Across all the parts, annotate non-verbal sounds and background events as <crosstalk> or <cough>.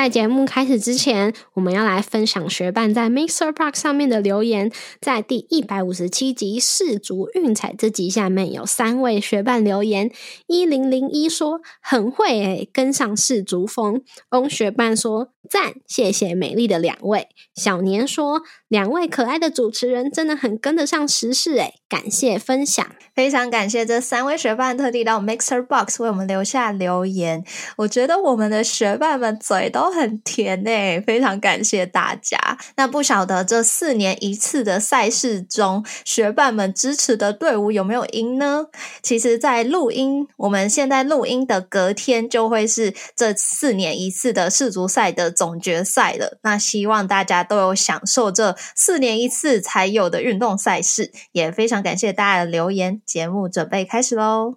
在节目开始之前，我们要来分享学伴在 Mixer Park 上面的留言。在第一百五十七集世足运彩这集下面有三位学伴留言：一零零一说很会诶，跟上世足风。翁学伴说赞，谢谢美丽的两位。小年说两位可爱的主持人真的很跟得上时事诶，感谢分享，非常感谢这三位学伴特地到 Mixer Box 为我们留下留言。我觉得我们的学伴们嘴都。很甜诶，非常感谢大家。那不晓得这四年一次的赛事中，学伴们支持的队伍有没有赢呢？其实，在录音，我们现在录音的隔天就会是这四年一次的世足赛的总决赛了。那希望大家都有享受这四年一次才有的运动赛事，也非常感谢大家的留言。节目准备开始喽！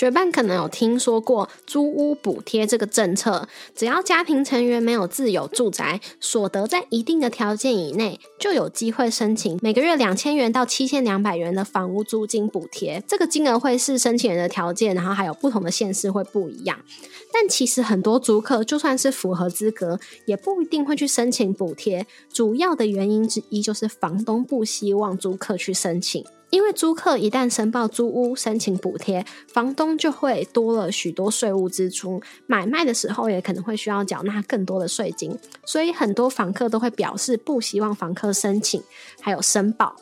学伴可能有听说过租屋补贴这个政策，只要家庭成员没有自有住宅，所得在一定的条件以内，就有机会申请每个月两千元到七千两百元的房屋租金补贴。这个金额会是申请人的条件，然后还有不同的县市会不一样。但其实很多租客就算是符合资格，也不一定会去申请补贴。主要的原因之一就是房东不希望租客去申请。因为租客一旦申报租屋申请补贴，房东就会多了许多税务支出，买卖的时候也可能会需要缴纳更多的税金，所以很多房客都会表示不希望房客申请，还有申报。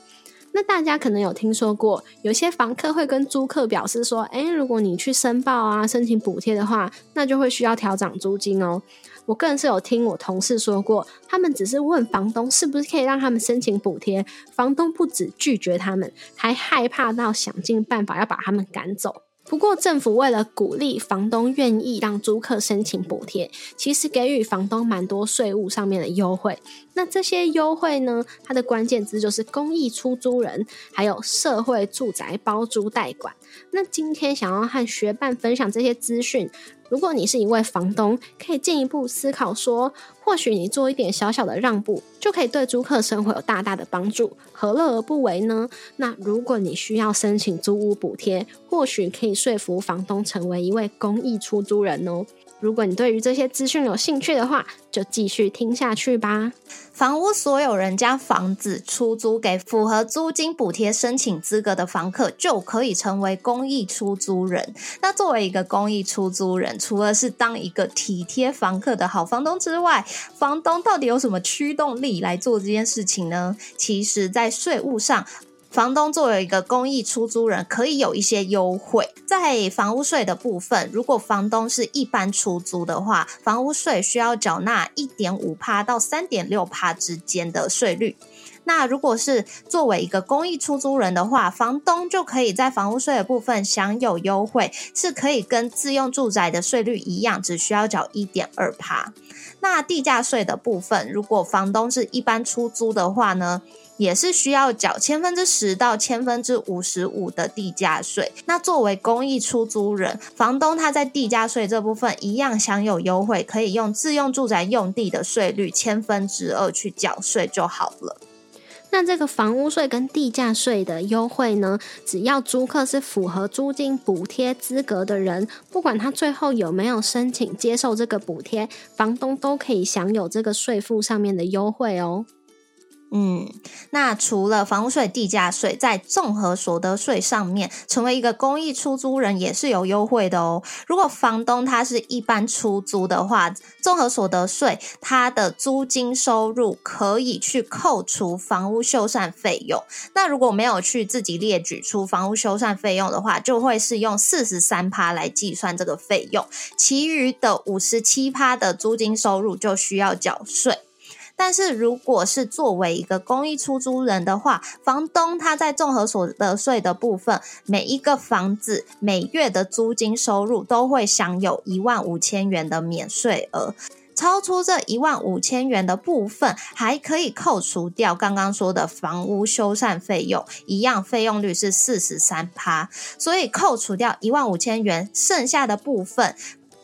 那大家可能有听说过，有些房客会跟租客表示说：“诶，如果你去申报啊，申请补贴的话，那就会需要调涨租金哦。”我个人是有听我同事说过，他们只是问房东是不是可以让他们申请补贴，房东不止拒绝他们，还害怕到想尽办法要把他们赶走。不过，政府为了鼓励房东愿意让租客申请补贴，其实给予房东蛮多税务上面的优惠。那这些优惠呢，它的关键字就是公益出租人，还有社会住宅包租代管。那今天想要和学伴分享这些资讯。如果你是一位房东，可以进一步思考说，或许你做一点小小的让步，就可以对租客生活有大大的帮助，何乐而不为呢？那如果你需要申请租屋补贴，或许可以说服房东成为一位公益出租人哦。如果你对于这些资讯有兴趣的话，就继续听下去吧。房屋所有人将房子出租给符合租金补贴申请资格的房客，就可以成为公益出租人。那作为一个公益出租人，除了是当一个体贴房客的好房东之外，房东到底有什么驱动力来做这件事情呢？其实，在税务上。房东作为一个公益出租人，可以有一些优惠。在房屋税的部分，如果房东是一般出租的话，房屋税需要缴纳一点五趴到三点六趴之间的税率。那如果是作为一个公益出租人的话，房东就可以在房屋税的部分享有优惠，是可以跟自用住宅的税率一样，只需要缴一点二趴。那地价税的部分，如果房东是一般出租的话呢？也是需要缴千分之十到千分之五十五的地价税。那作为公益出租人，房东他在地价税这部分一样享有优惠，可以用自用住宅用地的税率千分之二去缴税就好了。那这个房屋税跟地价税的优惠呢？只要租客是符合租金补贴资格的人，不管他最后有没有申请接受这个补贴，房东都可以享有这个税负上面的优惠哦。嗯，那除了房屋税、地价税，在综合所得税上面，成为一个公益出租人也是有优惠的哦。如果房东他是一般出租的话，综合所得税他的租金收入可以去扣除房屋修缮费用。那如果没有去自己列举出房屋修缮费用的话，就会是用四十三趴来计算这个费用，其余的五十七趴的租金收入就需要缴税。但是，如果是作为一个公益出租人的话，房东他在综合所得税的部分，每一个房子每月的租金收入都会享有一万五千元的免税额。超出这一万五千元的部分，还可以扣除掉刚刚说的房屋修缮费用，一样费用率是四十三趴。所以扣除掉一万五千元，剩下的部分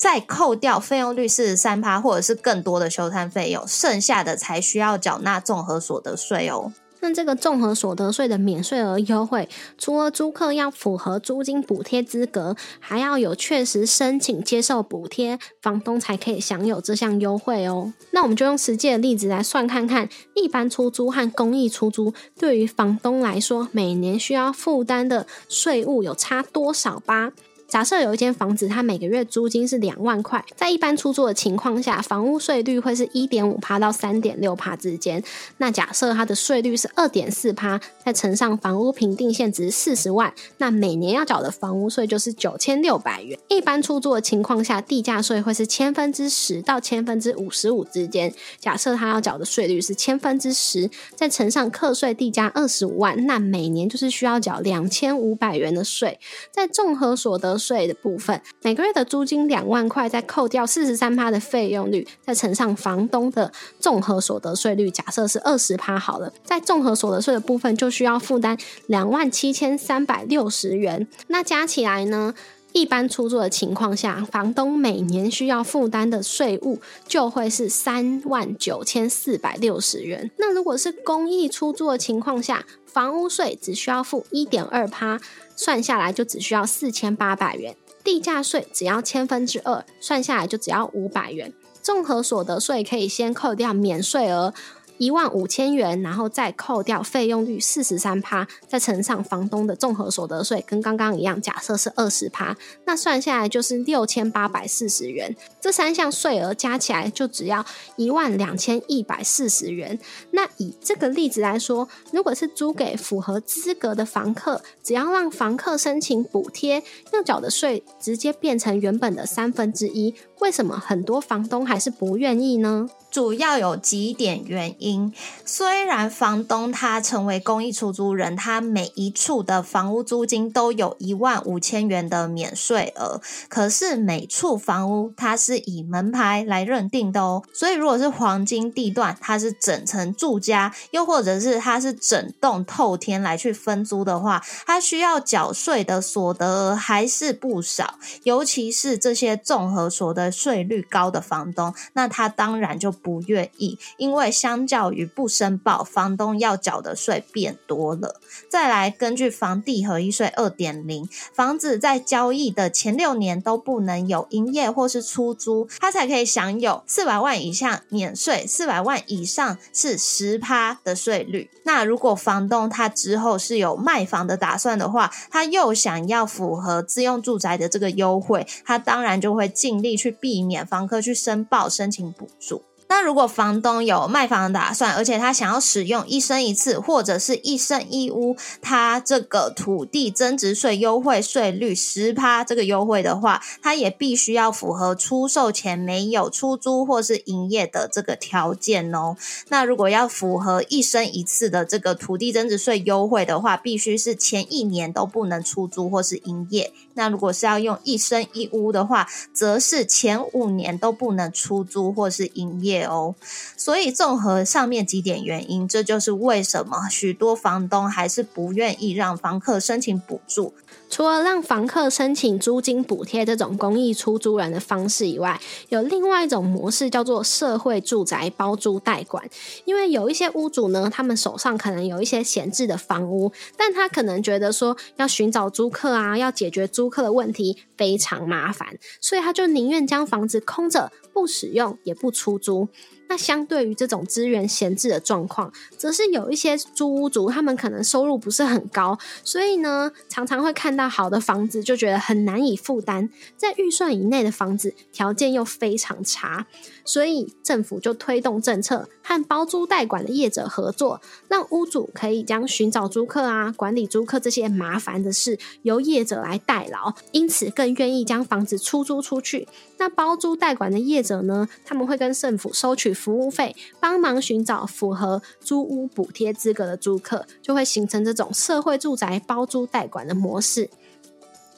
再扣掉费用率四十三趴，或者是更多的修缮费用，剩下的才需要缴纳综合所得税哦。那这个综合所得税的免税额优惠，除了租客要符合租金补贴资格，还要有确实申请接受补贴，房东才可以享有这项优惠哦。那我们就用实际的例子来算看看，一般出租和公益出租对于房东来说，每年需要负担的税务有差多少吧？假设有一间房子，它每个月租金是两万块，在一般出租的情况下，房屋税率会是一点五趴到三点六趴之间。那假设它的税率是二点四趴，再乘上房屋评定限值四十万，那每年要缴的房屋税就是九千六百元。一般出租的情况下，地价税会是千分之十到千分之五十五之间。假设他要缴的税率是千分之十，再乘上课税地价二十五万，那每年就是需要缴两千五百元的税。在综合所得税的部分，每个月的租金两万块，再扣掉四十三趴的费用率，再乘上房东的综合所得税率，假设是二十趴好了，在综合所得税的部分就需要负担两万七千三百六十元。那加起来呢，一般出租的情况下，房东每年需要负担的税务就会是三万九千四百六十元。那如果是公益出租的情况下，房屋税只需要付一点二趴。算下来就只需要四千八百元，地价税只要千分之二，算下来就只要五百元。综合所得税可以先扣掉免税额。一万五千元，然后再扣掉费用率四十三趴，再乘上房东的综合所得税，跟刚刚一样，假设是二十趴，那算下来就是六千八百四十元。这三项税额加起来就只要一万两千一百四十元。那以这个例子来说，如果是租给符合资格的房客，只要让房客申请补贴，要缴的税直接变成原本的三分之一。为什么很多房东还是不愿意呢？主要有几点原因。因虽然房东他成为公益出租人，他每一处的房屋租金都有一万五千元的免税额，可是每处房屋它是以门牌来认定的哦。所以如果是黄金地段，它是整层住家，又或者是它是整栋透天来去分租的话，它需要缴税的所得额还是不少。尤其是这些综合所得税率高的房东，那他当然就。不愿意，因为相较于不申报，房东要缴的税变多了。再来，根据房地合一税二点零，房子在交易的前六年都不能有营业或是出租，他才可以享有四百万以下免税，四百万以上是十趴的税率。那如果房东他之后是有卖房的打算的话，他又想要符合自用住宅的这个优惠，他当然就会尽力去避免房客去申报申请补助。那如果房东有卖房的打算，而且他想要使用一生一次或者是一生一屋，他这个土地增值税优惠税率十趴这个优惠的话，他也必须要符合出售前没有出租或是营业的这个条件哦。那如果要符合一生一次的这个土地增值税优惠的话，必须是前一年都不能出租或是营业。那如果是要用一生一屋的话，则是前五年都不能出租或是营业。哦，所以综合上面几点原因，这就是为什么许多房东还是不愿意让房客申请补助。除了让房客申请租金补贴这种公益出租人的方式以外，有另外一种模式叫做社会住宅包租代管。因为有一些屋主呢，他们手上可能有一些闲置的房屋，但他可能觉得说要寻找租客啊，要解决租客的问题非常麻烦，所以他就宁愿将房子空着不使用，也不出租。那相对于这种资源闲置的状况，则是有一些租屋族，他们可能收入不是很高，所以呢，常常会看到好的房子就觉得很难以负担，在预算以内的房子条件又非常差，所以政府就推动政策，和包租代管的业者合作，让屋主可以将寻找租客啊、管理租客这些麻烦的事由业者来代劳，因此更愿意将房子出租出去。那包租代管的业者呢，他们会跟政府收取。服务费，帮忙寻找符合租屋补贴资格的租客，就会形成这种社会住宅包租代管的模式。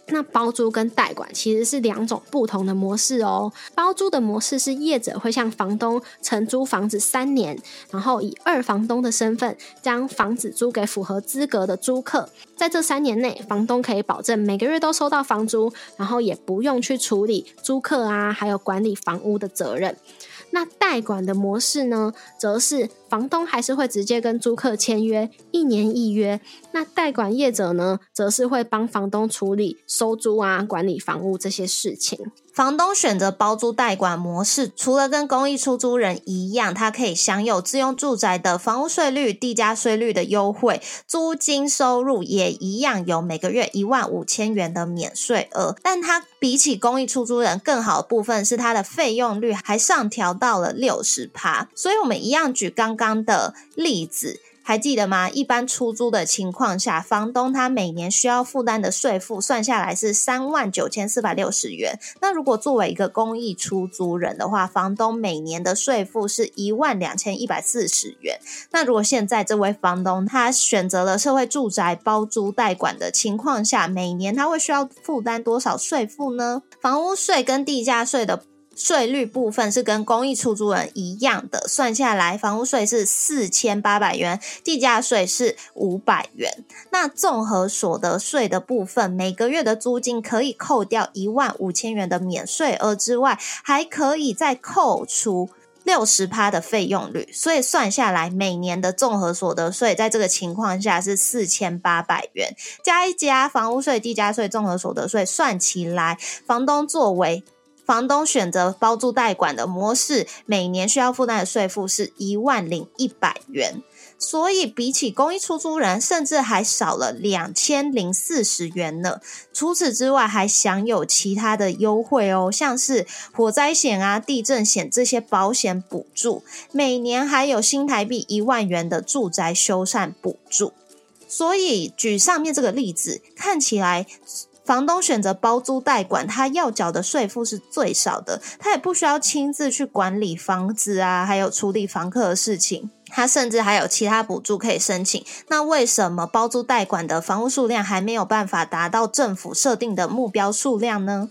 那包租跟代管其实是两种不同的模式哦。包租的模式是业者会向房东承租房子三年，然后以二房东的身份将房子租给符合资格的租客，在这三年内，房东可以保证每个月都收到房租，然后也不用去处理租客啊，还有管理房屋的责任。那代管的模式呢，则是房东还是会直接跟租客签约，一年一约。那代管业者呢，则是会帮房东处理收租啊、管理房屋这些事情。房东选择包租代管模式，除了跟公益出租人一样，他可以享有自用住宅的房屋税率、地价税率的优惠，租金收入也一样有每个月一万五千元的免税额。但他比起公益出租人更好的部分是，它的费用率还上调到了六十趴。所以，我们一样举刚刚的例子。还记得吗？一般出租的情况下，房东他每年需要负担的税负算下来是三万九千四百六十元。那如果作为一个公益出租人的话，房东每年的税负是一万两千一百四十元。那如果现在这位房东他选择了社会住宅包租代管的情况下，每年他会需要负担多少税负呢？房屋税跟地价税的。税率部分是跟公益出租人一样的，算下来房屋税是四千八百元，地价税是五百元。那综合所得税的部分，每个月的租金可以扣掉一万五千元的免税额之外，还可以再扣除六十趴的费用率，所以算下来每年的综合所得税，在这个情况下是四千八百元，加一加房屋税、地价税、综合所得税，算起来，房东作为房东选择包租代管的模式，每年需要负担的税负是一万零一百元，所以比起公益出租人，甚至还少了两千零四十元呢。除此之外，还享有其他的优惠哦，像是火灾险啊、地震险这些保险补助，每年还有新台币一万元的住宅修缮补助。所以举上面这个例子，看起来。房东选择包租代管，他要缴的税负是最少的，他也不需要亲自去管理房子啊，还有处理房客的事情，他甚至还有其他补助可以申请。那为什么包租代管的房屋数量还没有办法达到政府设定的目标数量呢？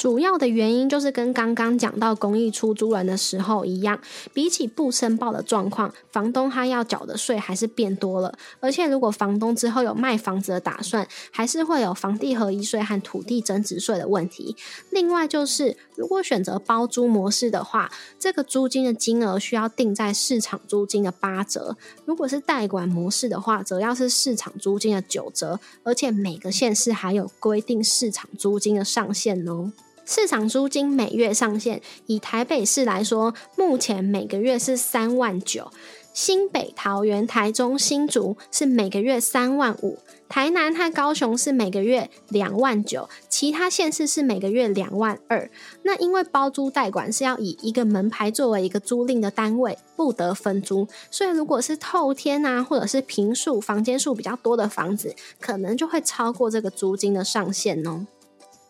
主要的原因就是跟刚刚讲到公益出租人的时候一样，比起不申报的状况，房东他要缴的税还是变多了。而且如果房东之后有卖房子的打算，还是会有房地合一税和土地增值税的问题。另外就是，如果选择包租模式的话，这个租金的金额需要定在市场租金的八折；如果是代管模式的话，则要是市场租金的九折。而且每个县市还有规定市场租金的上限哦。市场租金每月上限，以台北市来说，目前每个月是三万九；新北、桃园、台中、新竹是每个月三万五；台南和高雄是每个月两万九；其他县市是每个月两万二。那因为包租代管是要以一个门牌作为一个租赁的单位，不得分租，所以如果是透天啊，或者是平数、房间数比较多的房子，可能就会超过这个租金的上限哦。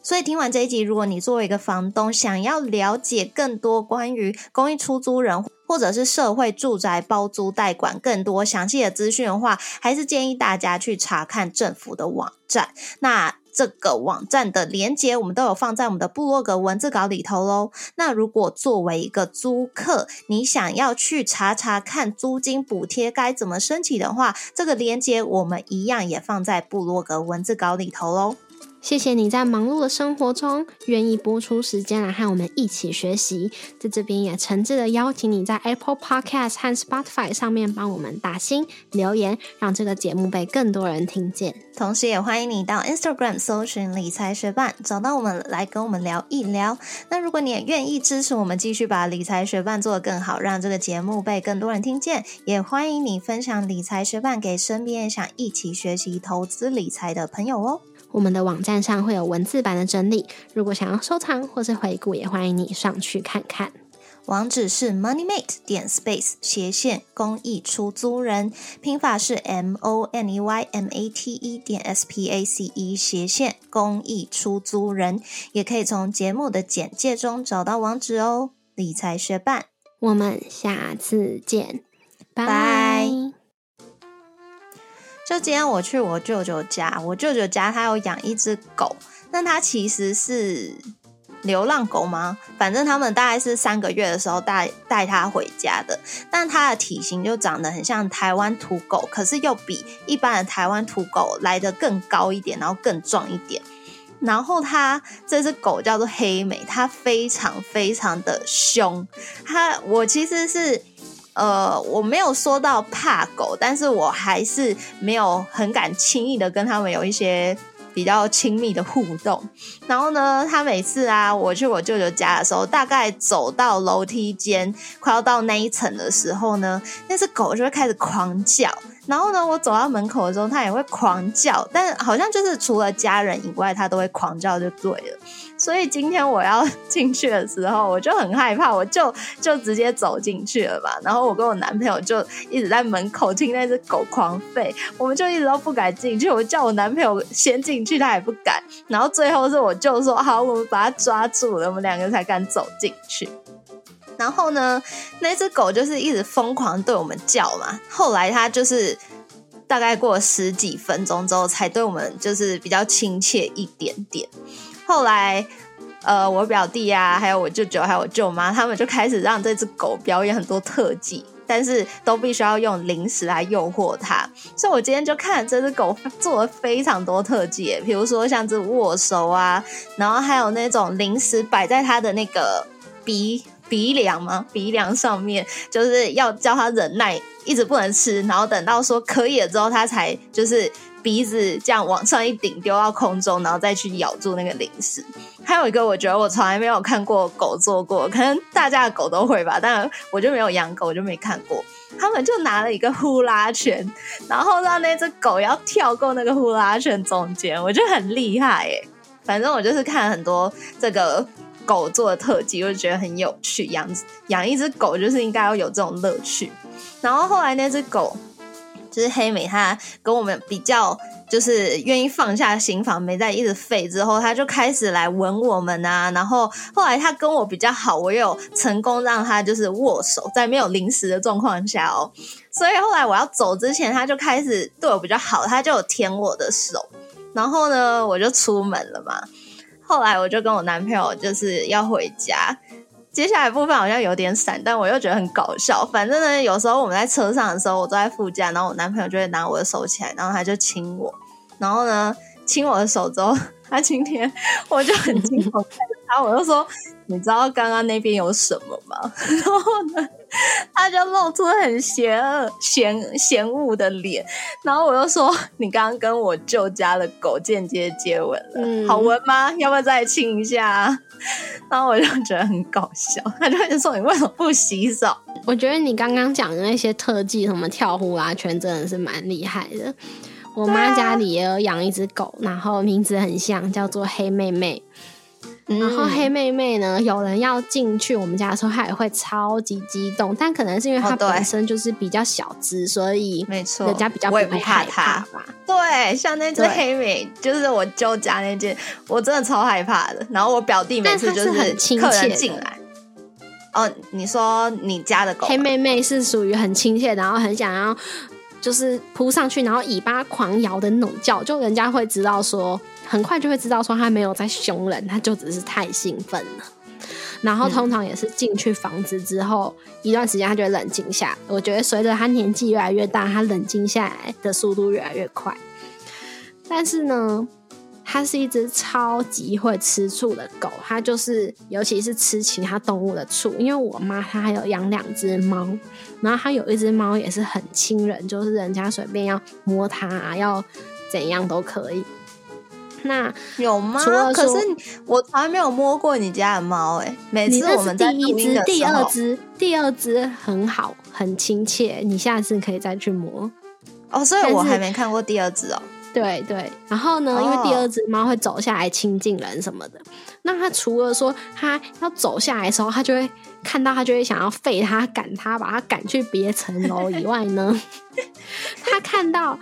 所以听完这一集，如果你作为一个房东，想要了解更多关于公益出租人或者是社会住宅包租代管更多详细的资讯的话，还是建议大家去查看政府的网站。那这个网站的连接，我们都有放在我们的部落格文字稿里头喽。那如果作为一个租客，你想要去查查看租金补贴该怎么申请的话，这个连接我们一样也放在部落格文字稿里头喽。谢谢你在忙碌的生活中愿意播出时间来和我们一起学习，在这边也诚挚的邀请你在 Apple Podcast 和 Spotify 上面帮我们打星留言，让这个节目被更多人听见。同时，也欢迎你到 Instagram 搜寻理财学伴，找到我们来跟我们聊一聊。那如果你也愿意支持我们，继续把理财学伴做得更好，让这个节目被更多人听见，也欢迎你分享理财学伴给身边想一起学习投资理财的朋友哦。我们的网站上会有文字版的整理，如果想要收藏或是回顾，也欢迎你上去看看。网址是 moneymate 点 space 斜线公益出租人，拼法是 m o n e y m a t e 点 s p a c e 斜线公益出租人，也可以从节目的简介中找到网址哦。理财学伴，我们下次见，拜。就今天我去我舅舅家，我舅舅家他有养一只狗，那它其实是流浪狗吗？反正他们大概是三个月的时候带带它回家的，但它的体型就长得很像台湾土狗，可是又比一般的台湾土狗来的更高一点，然后更壮一点。然后它这只狗叫做黑美，它非常非常的凶。它我其实是呃我没有说到怕狗，但是我还是没有很敢轻易的跟他们有一些比较亲密的互动。然后呢，他每次啊我去我舅舅家的时候，大概走到楼梯间快要到那一层的时候呢，那只狗就会开始狂叫。然后呢，我走到门口的时候，它也会狂叫，但好像就是除了家人以外，它都会狂叫就对了。所以今天我要进去的时候，我就很害怕，我就 <laughs> 就直接走进去了嘛。然后我跟我男朋友就一直在门口听那只狗狂吠，我们就一直都不敢进去。我叫我男朋友先进去，他也不敢。然后最后是我就说好，我们把它抓住了，我们两个才敢走进去。然后呢，那只狗就是一直疯狂对我们叫嘛。后来它就是大概过了十几分钟之后，才对我们就是比较亲切一点点。后来，呃，我表弟啊，还有我舅舅，还有我舅妈，他们就开始让这只狗表演很多特技，但是都必须要用零食来诱惑它。所以我今天就看这只狗做了非常多特技，比如说像这握手啊，然后还有那种零食摆在它的那个鼻。鼻梁吗？鼻梁上面就是要教他忍耐，一直不能吃，然后等到说可以了之后，他才就是鼻子这样往上一顶，丢到空中，然后再去咬住那个零食。还有一个，我觉得我从来没有看过狗做过，可能大家的狗都会吧，但我就没有养狗，我就没看过。他们就拿了一个呼啦圈，然后让那只狗要跳过那个呼啦圈中间，我觉得很厉害耶。反正我就是看很多这个。狗做的特技，我就觉得很有趣。养养一只狗就是应该要有这种乐趣。然后后来那只狗就是黑美，它跟我们比较就是愿意放下心房，没再一直吠。之后，它就开始来吻我们啊。然后后来它跟我比较好，我有成功让它就是握手，在没有零食的状况下哦。所以后来我要走之前，它就开始对我比较好，它就有舔我的手。然后呢，我就出门了嘛。后来我就跟我男朋友就是要回家，接下来部分好像有点散，但我又觉得很搞笑。反正呢，有时候我们在车上的时候，我坐在副驾，然后我男朋友就会拿我的手起来，然后他就亲我，然后呢亲我的手之后，他今天我就很惊恐看着他，我就说。你知道刚刚那边有什么吗？然后呢，<laughs> 他就露出很邪恶、嫌嫌恶的脸。然后我又说：“你刚刚跟我舅家的狗间接接吻了，好闻吗？要不要再亲一下？” <laughs> 然后我就觉得很搞笑。他就会说：“你为什么不洗澡？”我觉得你刚刚讲的那些特技，什么跳呼啦圈，真的是蛮厉害的。我妈家里也有养一只狗，然后名字很像，叫做黑妹妹。然后黑妹妹呢，有人要进去我们家的时候，她也会超级激动。但可能是因为她本身就是比较小只，所以没错，人家比较不会害怕吧。对，像那只黑妹，就是我舅家那只，我真的超害怕的。然后我表弟每次就是很亲切进来。哦，你说你家的狗黑妹妹是属于很亲切，然后很想要就是扑上去，然后尾巴狂摇的那种叫，就人家会知道说。很快就会知道说他没有在凶人，他就只是太兴奋了。然后通常也是进去房子之后一段时间，他就会冷静下。我觉得随着他年纪越来越大，他冷静下来的速度越来越快。但是呢，它是一只超级会吃醋的狗，它就是尤其是吃其他动物的醋。因为我妈她还有养两只猫，然后她有一只猫也是很亲人，就是人家随便要摸它，要怎样都可以。那有吗？可是我从来没有摸过你家的猫哎，每次我们在第一只、第二只、第二只很好，很亲切，你下次可以再去摸哦。所以我还没看过第二只哦。对对，然后呢，因为第二只猫会走下来亲近人什么的，那它除了说它要走下来的时候，它就会看到它就会想要吠它、赶它，把它赶去别层楼以外呢，<laughs> 它看到。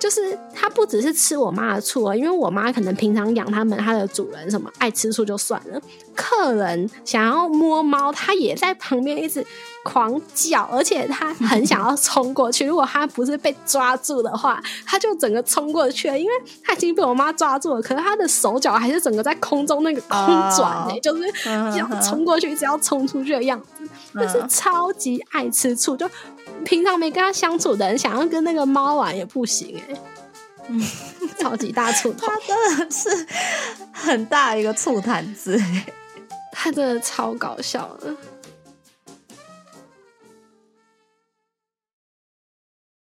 就是它不只是吃我妈的醋啊，因为我妈可能平常养它们，它的主人什么爱吃醋就算了，客人想要摸猫，它也在旁边一直狂叫，而且他很想要冲过去。如果他不是被抓住的话，他就整个冲过去了，因为他已经被我妈抓住了，可是他的手脚还是整个在空中那个空转呢、就是只要冲过去，只要冲出去的样子，就是超级爱吃醋，就平常没跟他相处的人，想要跟那个猫玩也不行哎、嗯，超级大醋头，它真的是很大一个醋坛子。他真的超搞笑的。